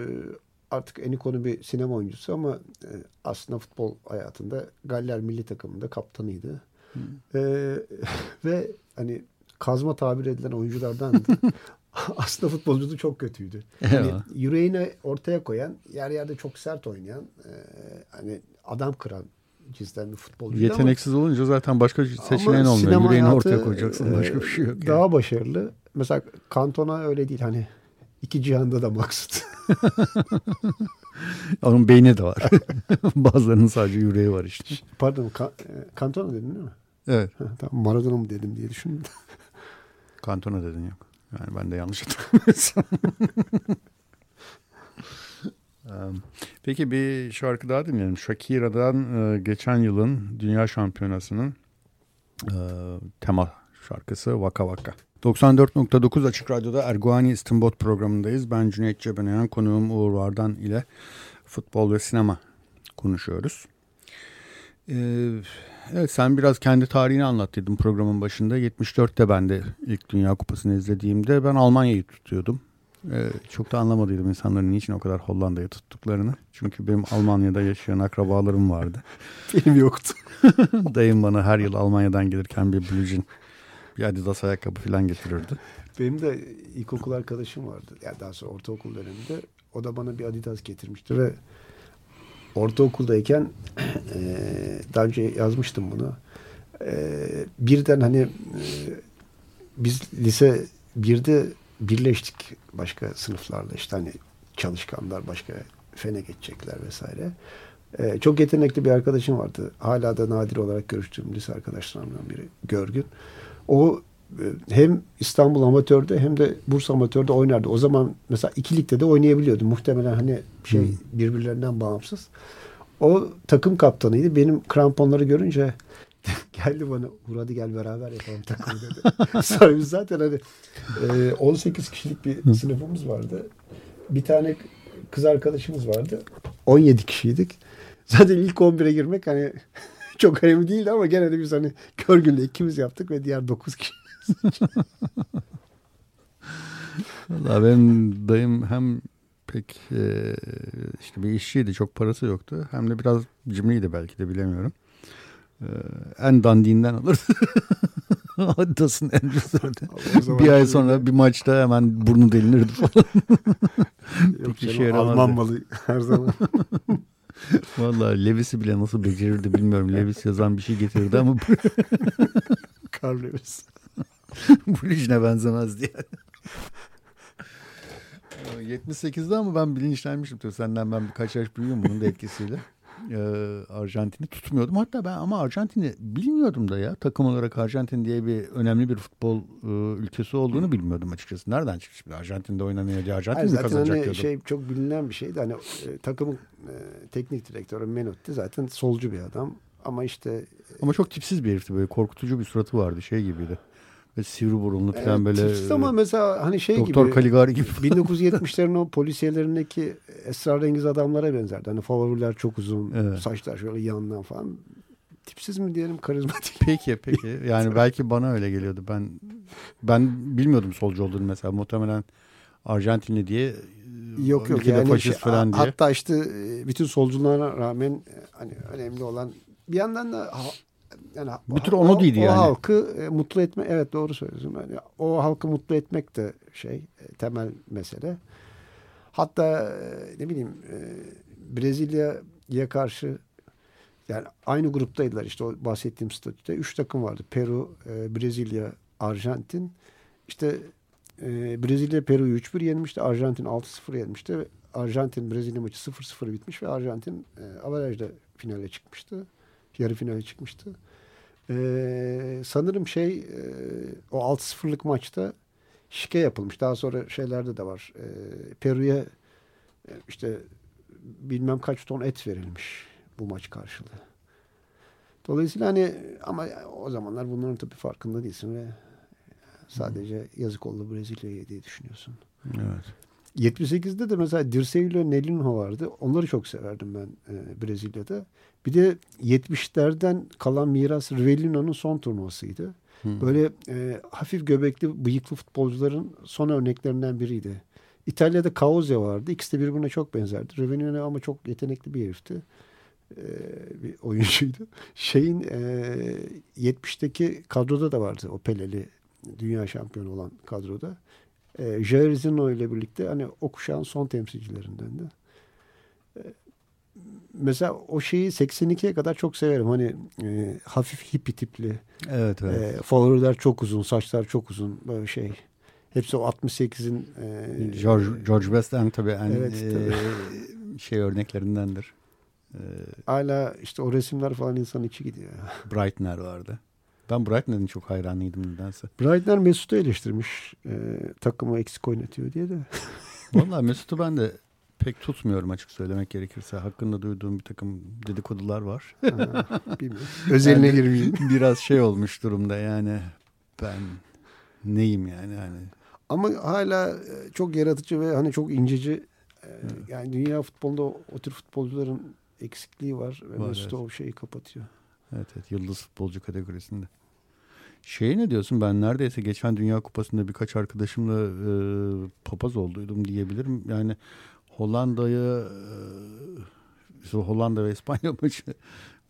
artık en ikonu bir sinema oyuncusu ama e, aslında futbol hayatında Galler milli takımında kaptanıydı. Hmm. E, ve hani kazma tabir edilen oyunculardan aslında futbolculuğu çok kötüydü. Yani yüreğini ortaya koyan, yer yerde çok sert oynayan, e, hani adam kıran cinsten bir futbolcu. Yeteneksiz ama, olunca zaten başka seçeneğin olmuyor. Yüreğini ortaya koyacaksın. Başka bir şey yok. Daha yani. başarılı. Mesela Kantona öyle değil. Hani iki cihanda da maksut. Onun beyni de var. Bazılarının sadece yüreği var işte. Pardon. Ka Kantona dedin değil mi? Evet. tamam, Maradona mı dedim diye düşündüm. Kantona dedin yok. Yani ben de yanlış hatırlamıyorsam. Peki bir şarkı daha dinleyelim. Shakira'dan e, geçen yılın Dünya Şampiyonası'nın e, tema şarkısı Vaka Vaka. 94.9 Açık Radyo'da Erguani İstinbot programındayız. Ben Cüneyt Cebenayan, konuğum Uğur Vardan ile futbol ve sinema konuşuyoruz. Ee, evet sen biraz kendi tarihini anlattıydın programın başında. 74'te ben de ilk Dünya Kupası'nı izlediğimde ben Almanya'yı tutuyordum. Ee, çok da anlamadıydım insanların niçin o kadar Hollanda'yı tuttuklarını. Çünkü benim Almanya'da yaşayan akrabalarım vardı. Benim yoktu. Dayım bana her yıl Almanya'dan gelirken bir jean, bir Adidas ayakkabı falan getirirdi. Benim de ilkokul arkadaşım vardı. Yani daha sonra ortaokul döneminde. O da bana bir Adidas getirmişti ve ortaokuldayken e, daha önce yazmıştım bunu. E, birden hani e, biz lise birde birleştik başka sınıflarla işte hani çalışkanlar başka fene geçecekler vesaire. Ee, çok yetenekli bir arkadaşım vardı. Hala da nadir olarak görüştüğüm lise arkadaşlarımdan biri Görgün. O e, hem İstanbul Amatör'de hem de Bursa Amatör'de oynardı. O zaman mesela iki ligde de oynayabiliyordu. Muhtemelen hani şey hmm. birbirlerinden bağımsız. O takım kaptanıydı. Benim kramponları görünce geldi bana hadi gel beraber yapalım takım dedi. Sonra biz zaten hani e, 18 kişilik bir sınıfımız vardı. Bir tane kız arkadaşımız vardı. 17 kişiydik. Zaten ilk 11'e girmek hani çok önemli değildi ama gene de biz hani kör günde ikimiz yaptık ve diğer 9 kişi. Valla benim dayım hem pek e, işte bir işçiydi çok parası yoktu hem de biraz cimriydi belki de bilemiyorum. Ee, en dandiğinden alır. Adidas'ın en güzeli. bir ay sonra bir maçta hemen burnu delinirdi falan. Yok Pek işe Alman malı her zaman. Vallahi Levis'i bile nasıl becerirdi bilmiyorum. Levis yazan bir şey getirdi ama Carl Lewis. Bu işine benzemez diye. 78'de ama ben bilinçlenmişim. Tabii senden ben birkaç yaş büyüğüm bunun da etkisiyle e, Arjantin'i tutmuyordum. Hatta ben ama Arjantin'i bilmiyordum da ya. Takım olarak Arjantin diye bir önemli bir futbol e, ülkesi olduğunu bilmiyordum açıkçası. Nereden çıkmış bir Arjantin'de oynanıyor diye Arjantin Hayır, mi kazanacak hani şey çok bilinen bir şeydi. Hani e, takımın e, teknik direktörü Menotti zaten solcu bir adam. Ama işte... E, ama çok tipsiz bir herifti böyle korkutucu bir suratı vardı şey gibiydi. Ve sivri burunlu falan evet, böyle. ama mesela hani şey Doktor gibi. Caligari gibi. 1970'lerin o polisiyelerindeki esrarengiz adamlara benzerdi. Hani favoriler çok uzun, evet. saçlar şöyle yandan falan. Tipsiz mi diyelim, karizmatik. Peki, peki. Yani belki bana öyle geliyordu. Ben ben bilmiyordum solcu olduğunu mesela. Muhtemelen Arjantinli diye yok yok yani faşist şey, falan diye. Hatta işte e, bütün solculara rağmen e, hani önemli olan bir yandan da yani bir tür onu değildi o, yani. O halkı e, mutlu etme evet doğru söylüyorsun. Yani o halkı mutlu etmek de şey e, temel mesele. Hatta e, ne bileyim e, Brezilya'ya karşı yani aynı gruptaydılar işte o bahsettiğim statüde. Üç takım vardı. Peru, e, Brezilya, Arjantin. İşte e, Brezilya Peru'yu 3-1 yenmişti. Arjantin 6-0 yenmişti. Arjantin Brezilya maçı 0-0 bitmiş ve Arjantin e, avarajda finale çıkmıştı. Yarı finale çıkmıştı. Ee, sanırım şey e, o 6-0'lık maçta şike yapılmış. Daha sonra şeylerde de var. E, Peru'ya işte bilmem kaç ton et verilmiş bu maç karşılığı. Dolayısıyla hani ama o zamanlar bunların tabii farkında değilsin ve sadece yazık oldu Brezilya'ya diye düşünüyorsun. Evet. 78'de de mesela Dirceu Nelinho vardı. Onları çok severdim ben e, Brezilya'da. Bir de 70'lerden kalan miras Rivellino'nun son turnuvasıydı. Hmm. Böyle e, hafif göbekli, bıyıklı futbolcuların son örneklerinden biriydi. İtalya'da Kauze vardı. İkisi de birbirine çok benzerdi. Rivellino ama çok yetenekli bir herifti. E, bir oyuncuydu. Şeyin e, 70'teki kadroda da vardı o Peleli dünya şampiyonu olan kadroda. E, Jair ile birlikte hani o kuşağın son temsilcilerinden de. E, mesela o şeyi 82'ye kadar çok severim. Hani e, hafif hippi tipli. Evet, evet. E, followerler çok uzun, saçlar çok uzun böyle şey. Hepsi o 68'in e, George, George Best en tabii en evet, e, tabii. şey örneklerindendir. E, Hala işte o resimler falan insan içi gidiyor. Brightner vardı. Ben Brightner'ın çok hayranıydım nedense. Brightner Mesut'u eleştirmiş. E, takımı eksik oynatıyor diye de. Vallahi Mesut'u ben de pek tutmuyorum açık söylemek gerekirse. Hakkında duyduğum bir takım dedikodular var. Ha, Özeline yani, girmeyeyim. Biraz şey olmuş durumda yani. Ben neyim yani hani. Ama hala e, çok yaratıcı ve hani çok inceci. E, yani dünya futbolunda o tür futbolcuların eksikliği var. Ve var, Mesut evet. o şeyi kapatıyor. Evet evet yıldız futbolcu kategorisinde. Şey ne diyorsun ben neredeyse geçen Dünya Kupası'nda birkaç arkadaşımla e, papaz olduydum diyebilirim. Yani Hollanda'yı e, Hollanda ve İspanya maçı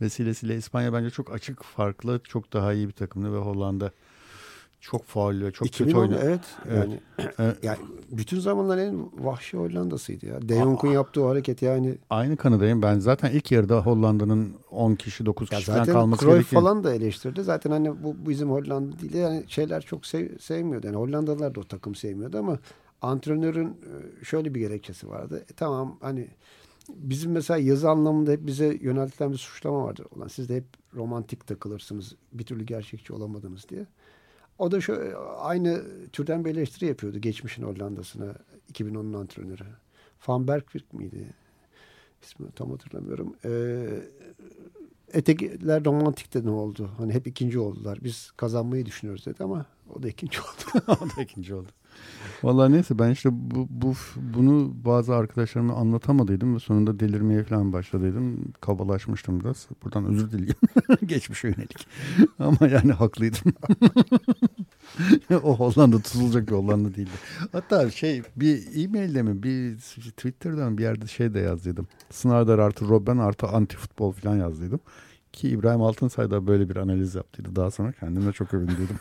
vesilesiyle İspanya bence çok açık farklı çok daha iyi bir takımdı ve Hollanda çok faal ve çok 2010, kötü oynadı. Evet. Yani, evet. yani bütün zamanlar en vahşi Hollanda'sıydı ya. De Jong'un yaptığı hareket yani. Aynı kanadayım. Ben zaten ilk yarıda Hollanda'nın 10 kişi 9 kişi falan kalması Cruyff gerekiyor. falan da eleştirdi. Zaten hani bu bizim Hollanda değil yani şeyler çok sev, sevmiyordu. Yani Hollandalılar da o takım sevmiyordu ama antrenörün e, şöyle bir gerekçesi vardı. E, tamam hani bizim mesela yazı anlamında hep bize yöneltilen bir suçlama vardır. Ulan siz de hep romantik takılırsınız. Bir türlü gerçekçi olamadınız diye. O da şu aynı türden bir eleştiri yapıyordu geçmişin Hollanda'sına 2010'un antrenörü. Van Bergvik miydi? İsmini tam hatırlamıyorum. Ee, Etekler romantik de ne oldu? Hani hep ikinci oldular. Biz kazanmayı düşünüyoruz dedi ama o da ikinci oldu. o da ikinci oldu. Vallahi neyse ben işte bu, bu bunu bazı arkadaşlarıma anlatamadıydım ve sonunda delirmeye falan başladıydım. Kabalaşmıştım biraz. Buradan özür dileyim. Geçmiş yönelik. Ama yani haklıydım. o Hollanda tutulacak bir Hollanda değildi. Hatta şey bir e-mailde mi bir Twitter'dan bir yerde şey de yazdıydım. Snyder artı Robben artı anti futbol falan yazdıydım. Ki İbrahim Altınsay da böyle bir analiz yaptıydı. Daha sonra kendime çok övündüydüm.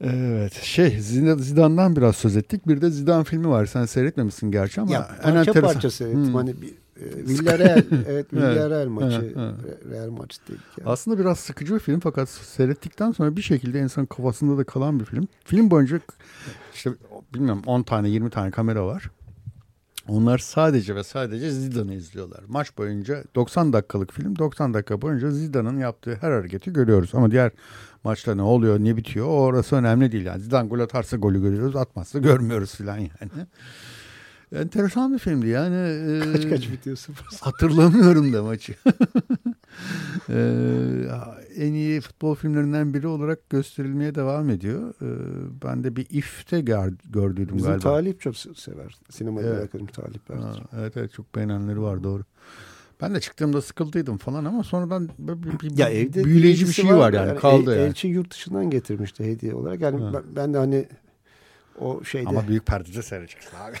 Evet şey Zidane'dan biraz söz ettik. Bir de Zidane filmi var. Sen seyretmemişsin gerçi ama ya, parça en enteresan. parça seyrettim. Hmm. Hani bir, e, Villarreal evet Villarreal maçı Real maçı dedik. Yani. Aslında biraz sıkıcı bir film fakat seyrettikten sonra bir şekilde insan kafasında da kalan bir film. Film boyunca işte bilmiyorum 10 tane 20 tane kamera var. Onlar sadece ve sadece Zidane'ı izliyorlar. Maç boyunca 90 dakikalık film 90 dakika boyunca Zidane'ın yaptığı her hareketi görüyoruz. Ama diğer maçta ne oluyor ne bitiyor orası önemli değil. Yani Zidane gol atarsa golü görüyoruz atmazsa görmüyoruz filan yani. Enteresan bir filmdi yani. E, kaç kaç bitiyor sıfır? Hatırlamıyorum da maçı. e, en iyi futbol filmlerinden biri olarak gösterilmeye devam ediyor. E, ben de bir If'te gör, gördüydüm Bizim galiba. Bizim Talip çok sever. Sinemaya evet. alakalı Talip ha, Evet evet çok beğenenleri var doğru. Ben de çıktığımda sıkıldıydım falan ama sonradan bir, bir, ya evde büyüleyici bir şey var, var yani, yani kaldı el, yani. Elçi yurt dışından getirmişti hediye olarak. Yani ben, ben de hani o şeyde. Ama büyük perdede seyredeceksin abi.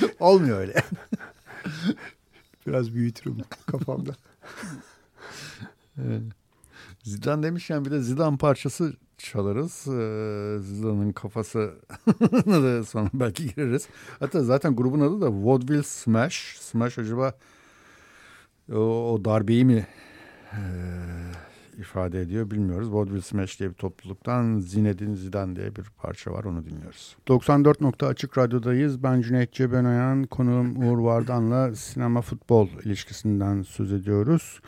Olmuyor öyle. Biraz büyütürüm kafamda. evet. Zidane demişken bir de Zidane parçası çalarız. Ee, Zidane'ın kafası da sonra belki gireriz. Hatta zaten grubun adı da Vaudeville Smash. Smash acaba o, o darbeyi mi e, ifade ediyor bilmiyoruz. Vaudeville Smash diye bir topluluktan Zinedine Zidane diye bir parça var onu dinliyoruz. 94 nokta açık radyodayız. Ben Cüneyt Cebenoyan, konuğum Uğur Vardan'la sinema futbol ilişkisinden söz ediyoruz.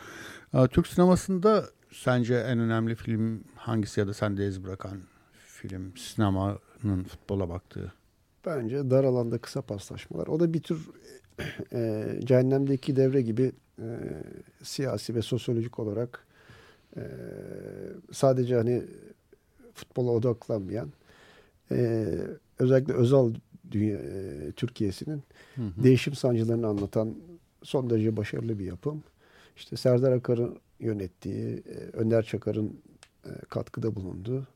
Ee, Türk sinemasında sence en önemli film hangisi ya da sende iz bırakan film sinemanın futbola baktığı Bence dar alanda kısa paslaşmalar. O da bir tür e, cehennemdeki devre gibi e, siyasi ve sosyolojik olarak e, sadece hani futbola odaklanmayan e, özellikle özel dünya, e, Türkiye'sinin hı hı. değişim sancılarını anlatan son derece başarılı bir yapım. İşte Serdar Akar'ın yönettiği, e, Önder Çakar'ın e, katkıda bulunduğu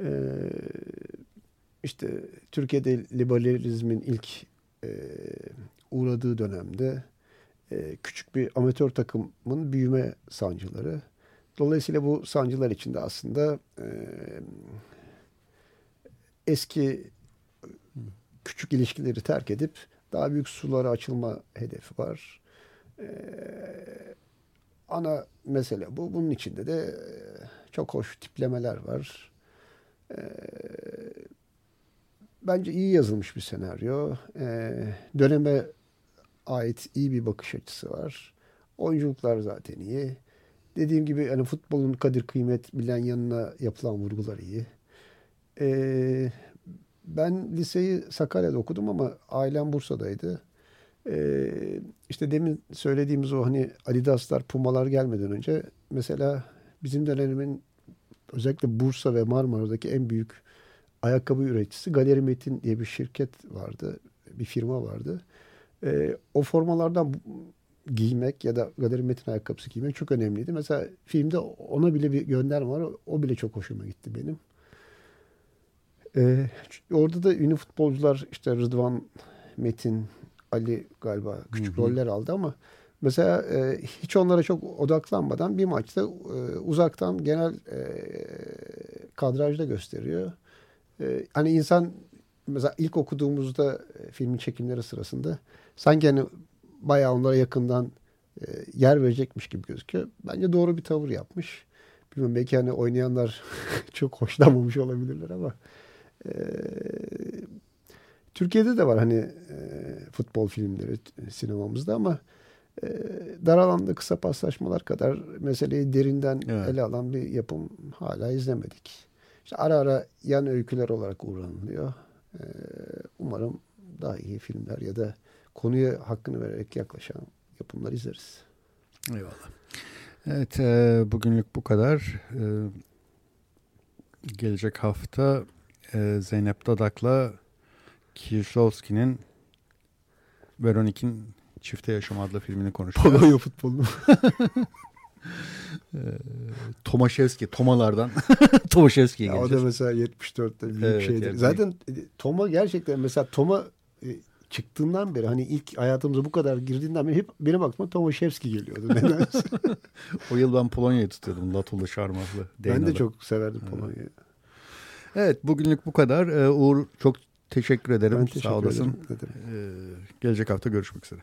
e, işte Türkiye'de liberalizmin ilk e, uğradığı dönemde e, küçük bir amatör takımın büyüme sancıları. Dolayısıyla bu sancılar içinde aslında e, eski küçük ilişkileri terk edip daha büyük sulara açılma hedefi var. Ee, ana mesele bu. Bunun içinde de e, çok hoş tiplemeler var. Ee, bence iyi yazılmış bir senaryo. Ee, döneme ait iyi bir bakış açısı var. Oyunculuklar zaten iyi. Dediğim gibi hani futbolun kadir kıymet bilen yanına yapılan vurgular iyi. Ee, ben liseyi Sakarya'da okudum ama ailem Bursa'daydı. Ee, işte demin söylediğimiz o hani Adidas'lar, Pumalar gelmeden önce mesela bizim dönemimin özellikle Bursa ve Marmara'daki en büyük ayakkabı üreticisi Galeri Metin diye bir şirket vardı. Bir firma vardı. Ee, o formalardan giymek ya da Galeri Metin ayakkabısı giymek çok önemliydi. Mesela filmde ona bile bir gönderme var. O bile çok hoşuma gitti benim. Ee, orada da ünlü futbolcular işte Rıdvan, Metin, Ali galiba küçük hı hı. roller aldı ama mesela e, hiç onlara çok odaklanmadan bir maçta e, uzaktan genel e, kadrajda gösteriyor. E, hani insan mesela ilk okuduğumuzda e, filmin çekimleri sırasında sanki hani bayağı onlara yakından e, yer verecekmiş gibi gözüküyor. Bence doğru bir tavır yapmış. Bilmiyorum belki hani oynayanlar çok hoşlanmamış olabilirler ama e, Türkiye'de de var hani e, futbol filmleri sinemamızda ama e, dar alanda kısa paslaşmalar kadar meseleyi derinden evet. ele alan bir yapım hala izlemedik. İşte ara ara yan öyküler olarak uğranılıyor. E, umarım daha iyi filmler ya da konuya hakkını vererek yaklaşan yapımlar izleriz. Eyvallah. Evet e, bugünlük bu kadar. E, gelecek hafta e, Zeynep Dadak'la Kieślowski'nin Veronik'in Çifte Yaşam adlı filmini konuşacağız. Polonya futbolu. e, Tomaszewski, Tomalardan Tomaszewski'ye geleceğiz. O da mesela 74'te büyük evet, şeydi. Yani. Zaten e, Toma gerçekten mesela Toma e, çıktığından beri hani ilk hayatımıza bu kadar girdiğinden beri hep benim aklıma Tomaszewski geliyordu nedense. o yıl ben Polonya'yı tutuyordum. Latulu Şarmazlı. Ben de çok severdim Polonya'yı. Evet. Evet bugünlük bu kadar. Ee, Uğur çok teşekkür ederim. Ben teşekkür Sağ olasın. Ederim. Ee, gelecek hafta görüşmek üzere.